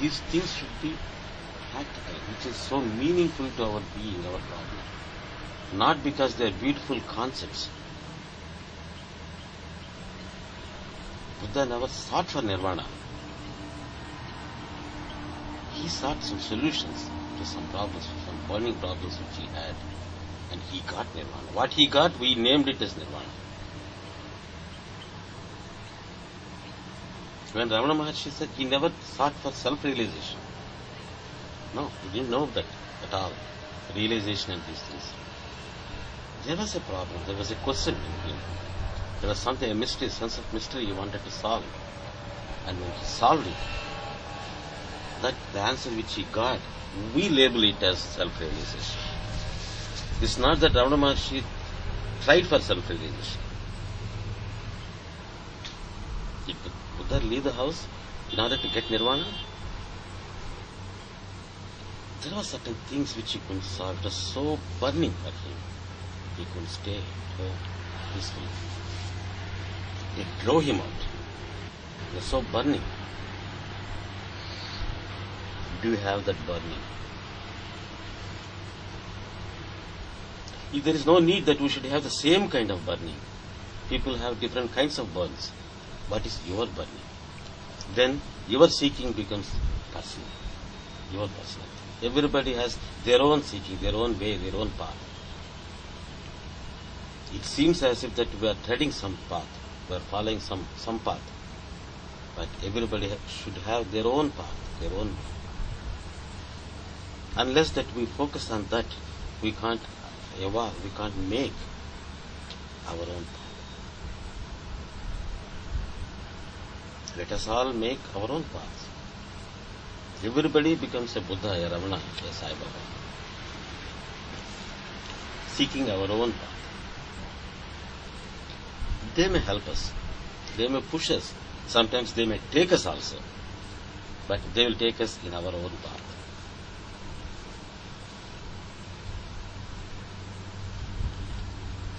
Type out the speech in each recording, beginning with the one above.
these things should be practical, which is so meaningful to our being, our problem. Not because they are beautiful concepts. Buddha never sought for nirvana. He sought some solutions to some problems, some burning problems which he had. And he got nirvana. What he got, we named it as nirvana. When Ramana Maharshi said he never sought for self-realization. No, he didn't know that at all. Realization and these things. There was a problem, there was a question in him. There was something, a mystery, sense of mystery he wanted to solve. And when he solved it, that the answer which he got, we label it as self-realization. It's not that Ramana Maharshi tried for self-realization. Leave the house in order to get nirvana? There were certain things which he couldn't solve. It was so burning for him. He couldn't stay at home peacefully. It drove him out. It was so burning. Do you have that burning? If there is no need that we should have the same kind of burning. People have different kinds of burns. What is your burning? Then your seeking becomes personal. Your personal. Everybody has their own seeking, their own way, their own path. It seems as if that we are treading some path, we are following some, some path. But everybody should have their own path, their own way. Unless that we focus on that, we can't evolve, we can't make our own path. Let us all make our own paths. Everybody becomes a Buddha, a Ramana, a Sai Baba. Seeking our own path. They may help us. They may push us. Sometimes they may take us also. But they will take us in our own path.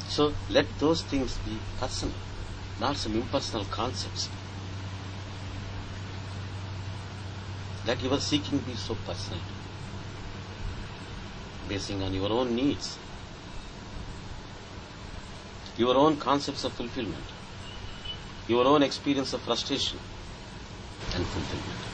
So let those things be personal, not some impersonal concepts. Let your seeking be so personal, basing on your own needs, your own concepts of fulfillment, your own experience of frustration and fulfillment.